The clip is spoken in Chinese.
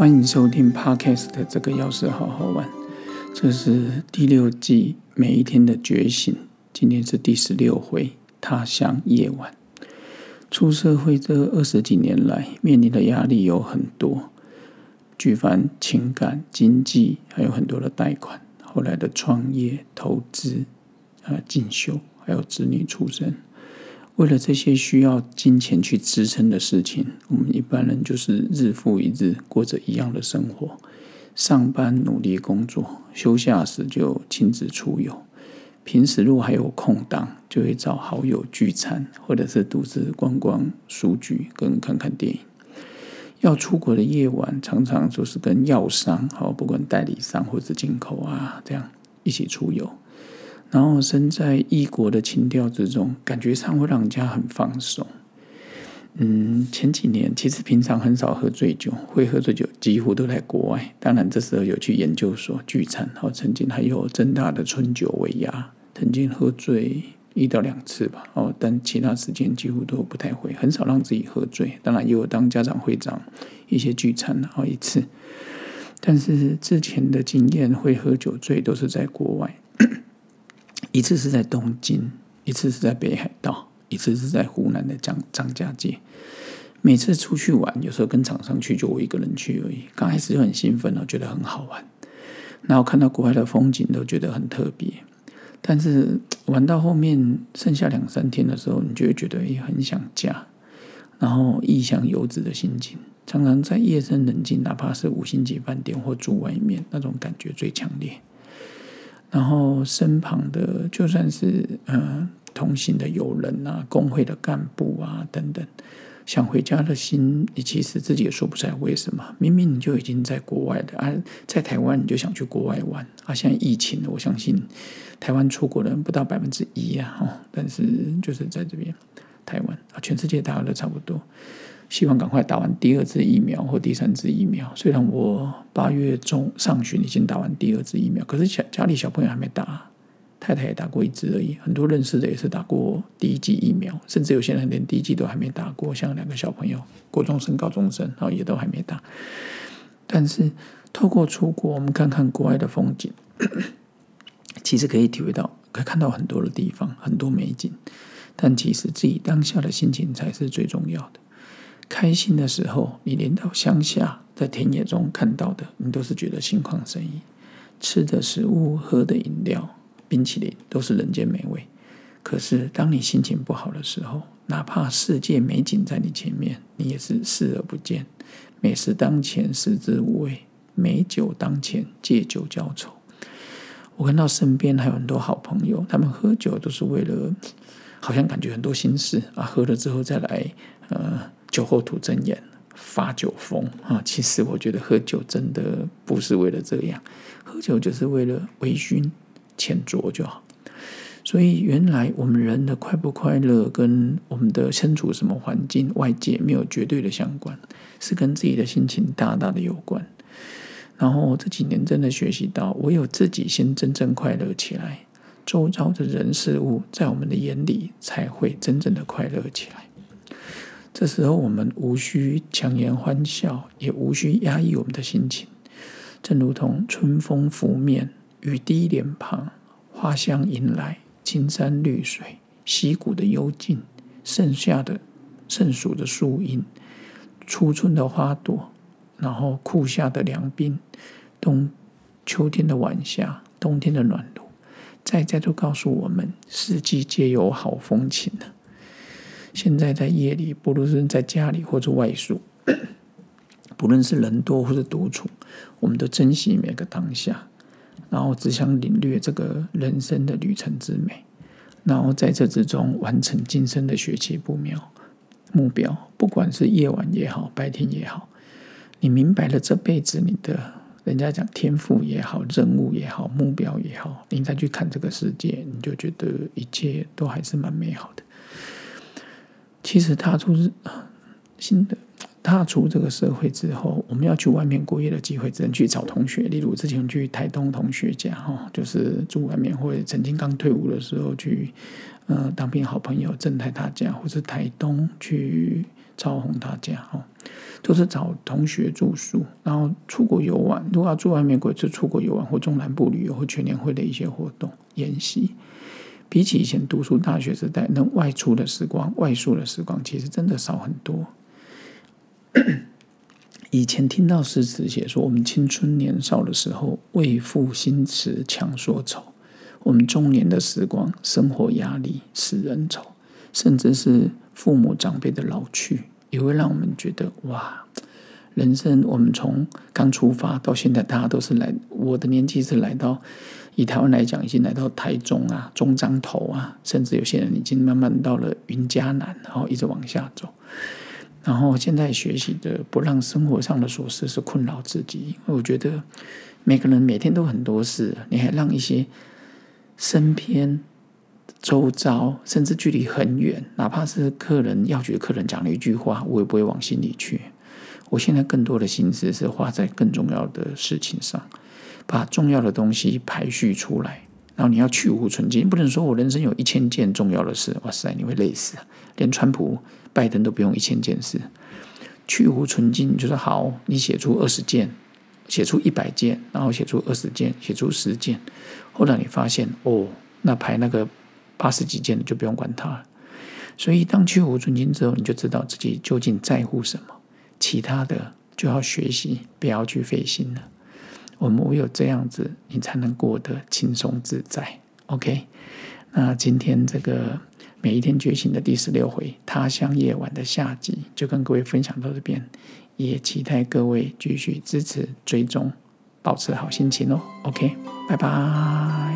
欢迎收听 Podcast 的这个钥匙好好玩，这是第六季每一天的觉醒。今天是第十六回，他乡夜晚。出社会这二十几年来，面临的压力有很多，举凡情感、经济，还有很多的贷款。后来的创业、投资、啊进修，还有子女出生。为了这些需要金钱去支撑的事情，我们一般人就是日复一日过着一样的生活：上班努力工作，休假时就亲自出游。平时如果还有空档，就会找好友聚餐，或者是独自逛逛书局，跟看看电影。要出国的夜晚，常常就是跟药商，好不管代理商或者进口啊，这样一起出游。然后身在异国的情调之中，感觉上会让人家很放松。嗯，前几年其实平常很少喝醉酒，会喝醉酒几乎都在国外。当然这时候有去研究所聚餐，哦，曾经还有正大的春酒为压，曾经喝醉一到两次吧。哦，但其他时间几乎都不太会，很少让自己喝醉。当然也有当家长会长一些聚餐好一次，但是之前的经验会喝酒醉都是在国外。一次是在东京，一次是在北海道，一次是在湖南的张张家界。每次出去玩，有时候跟厂商去，就我一个人去而已。刚开始就很兴奋了，觉得很好玩，然后看到国外的风景都觉得很特别。但是玩到后面剩下两三天的时候，你就会觉得也很想家，然后异乡游子的心情，常常在夜深人静，哪怕是五星级饭店或住外面，那种感觉最强烈。然后身旁的就算是嗯同行的友人啊、工会的干部啊等等，想回家的心，你其实自己也说不出来为什么。明明你就已经在国外的啊，在台湾你就想去国外玩啊。现在疫情，我相信台湾出国的人不到百分之一啊，哦，但是就是在这边台湾啊，全世界大家都差不多。希望赶快打完第二支疫苗或第三支疫苗。虽然我八月中上旬已经打完第二支疫苗，可是小家里小朋友还没打，太太也打过一支而已。很多认识的也是打过第一剂疫苗，甚至有些人连第一剂都还没打过。像两个小朋友，国中生、高中生，然后也都还没打。但是透过出国，我们看看国外的风景，其实可以体会到，可以看到很多的地方，很多美景。但其实自己当下的心情才是最重要的。开心的时候，你连到乡下，在田野中看到的，你都是觉得心旷神怡。吃的食物、喝的饮料、冰淇淋，都是人间美味。可是，当你心情不好的时候，哪怕世界美景在你前面，你也是视而不见。美食当前，食之无味；美酒当前，借酒浇愁。我看到身边还有很多好朋友，他们喝酒都是为了，好像感觉很多心事啊，喝了之后再来，呃。酒后吐真言，发酒疯啊！其实我觉得喝酒真的不是为了这样，喝酒就是为了微醺、浅酌就好。所以原来我们人的快不快乐，跟我们的身处什么环境、外界没有绝对的相关，是跟自己的心情大大的有关。然后这几年真的学习到，唯有自己先真正快乐起来，周遭的人事物在我们的眼里才会真正的快乐起来。这时候，我们无需强颜欢笑，也无需压抑我们的心情。正如同春风拂面，雨滴脸庞，花香迎来，青山绿水，溪谷的幽静，盛夏的盛暑的树荫，初春的花朵，然后酷夏的凉冰，冬秋天的晚霞，冬天的暖炉，再再都告诉我们，四季皆有好风情呢。现在在夜里，不论是在家里或者外宿，不论是人多或者独处，我们都珍惜每个当下，然后只想领略这个人生的旅程之美，然后在这之中完成今生的学习不妙目标。不管是夜晚也好，白天也好，你明白了这辈子你的，人家讲天赋也好，任务也好，目标也好，你再去看这个世界，你就觉得一切都还是蛮美好的。其实踏出新的踏出这个社会之后，我们要去外面过夜的机会，只能去找同学。例如之前去台东同学家，哈，就是住外面，或者曾经刚退伍的时候去，呃，当兵好朋友正太他家，或是台东去赵红他家哦，都是找同学住宿，然后出国游玩。如果要住外面，过就出国游玩或中南部旅游或全年会的一些活动演习。比起以前读书大学时代，能外出的时光、外宿的时光，其实真的少很多。以前听到诗词写说，我们青春年少的时候，为赋新词强说愁；我们中年的时光，生活压力使人愁，甚至是父母长辈的老去，也会让我们觉得哇，人生我们从刚出发到现在，大家都是来，我的年纪是来到，以台湾来讲，已经来到台中啊、中彰头啊，甚至有些人已经慢慢到了云嘉南，然后一直往下走。然后现在学习的不让生活上的琐事是困扰自己，因为我觉得每个人每天都很多事，你还让一些身边、周遭甚至距离很远，哪怕是客人要觉得客人讲了一句话，我也不会往心里去。我现在更多的心思是花在更重要的事情上，把重要的东西排序出来。然后你要去无存菁，不能说我人生有一千件重要的事，哇塞，你会累死。连川普、拜登都不用一千件事，去无存菁就是好，你写出二十件，写出一百件，然后写出二十件，写出十件，后来你发现哦，那排那个八十几件的就不用管它了。所以当去无存菁之后，你就知道自己究竟在乎什么，其他的就要学习，不要去费心了。我们唯有这样子，你才能过得轻松自在。OK，那今天这个每一天觉醒的第十六回《他乡夜晚》的下集，就跟各位分享到这边，也期待各位继续支持、追踪、保持好心情哦。OK，拜拜。